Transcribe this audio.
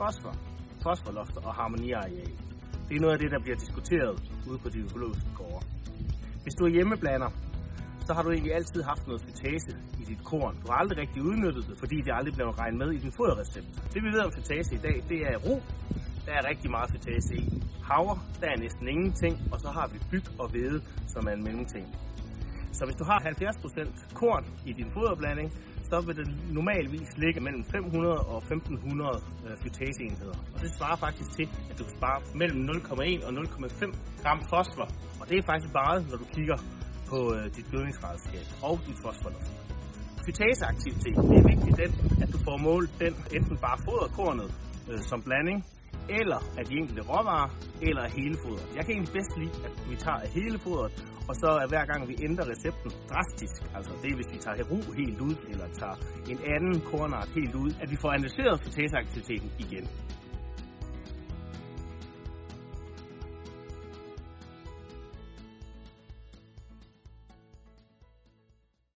fosfor, fosforlofter og harmoniareal. Det er noget af det, der bliver diskuteret ude på de økologiske gårde. Hvis du er hjemmeblander, så har du egentlig altid haft noget fetase i dit korn. Du har aldrig rigtig udnyttet det, fordi det aldrig blev regnet med i din foderrecept. Det vi ved om fetase i dag, det er ro. Der er rigtig meget fetase i. Havre, der er næsten ingenting, og så har vi byg og hvede, som er en mellemting. Så hvis du har 70% korn i din foderblanding, så vil det normalvis ligge mellem 500 og 1500 øh, fytaseenheder. Og det svarer faktisk til, at du kan spare mellem 0,1 og 0,5 gram fosfor. Og det er faktisk bare, når du kigger på øh, dit gødningsredskab og dit fosforloft. Fytaseaktivitet, det er vigtigt, den, at du får målt den enten bare foderkornet øh, som blanding, eller af de enkelte råvarer, eller af hele fodret. Jeg kan egentlig bedst lide, at vi tager af hele fodret, og så er hver gang vi ændrer recepten drastisk, altså det er hvis vi tager heru helt ud, eller tager en anden kornart helt ud, at vi får analyseret fytaseaktiviteten igen.